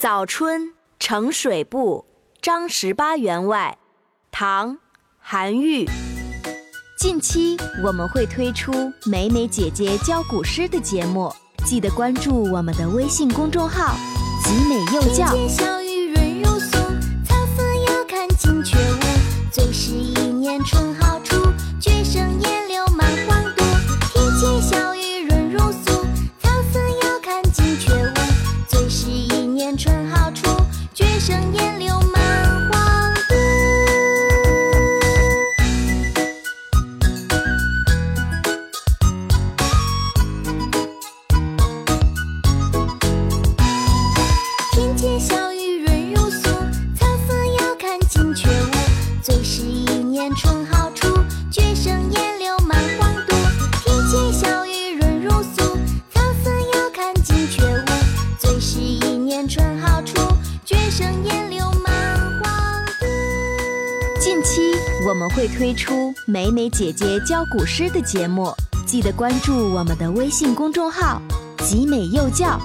早春呈水部，张十八员外，唐·韩愈。近期我们会推出美美姐姐教古诗的节目，记得关注我们的微信公众号“集美幼教”。绝胜烟柳满皇都。听见小雨润如酥，草色遥看近却无。最是一年春好处，绝胜烟柳满皇都。听见小雨润如酥，草色遥看近却无。最是一年春好处，绝生烟柳满皇都。近期我们会推出美美姐姐教古诗的节目，记得关注我们的微信公众号“集美幼教”。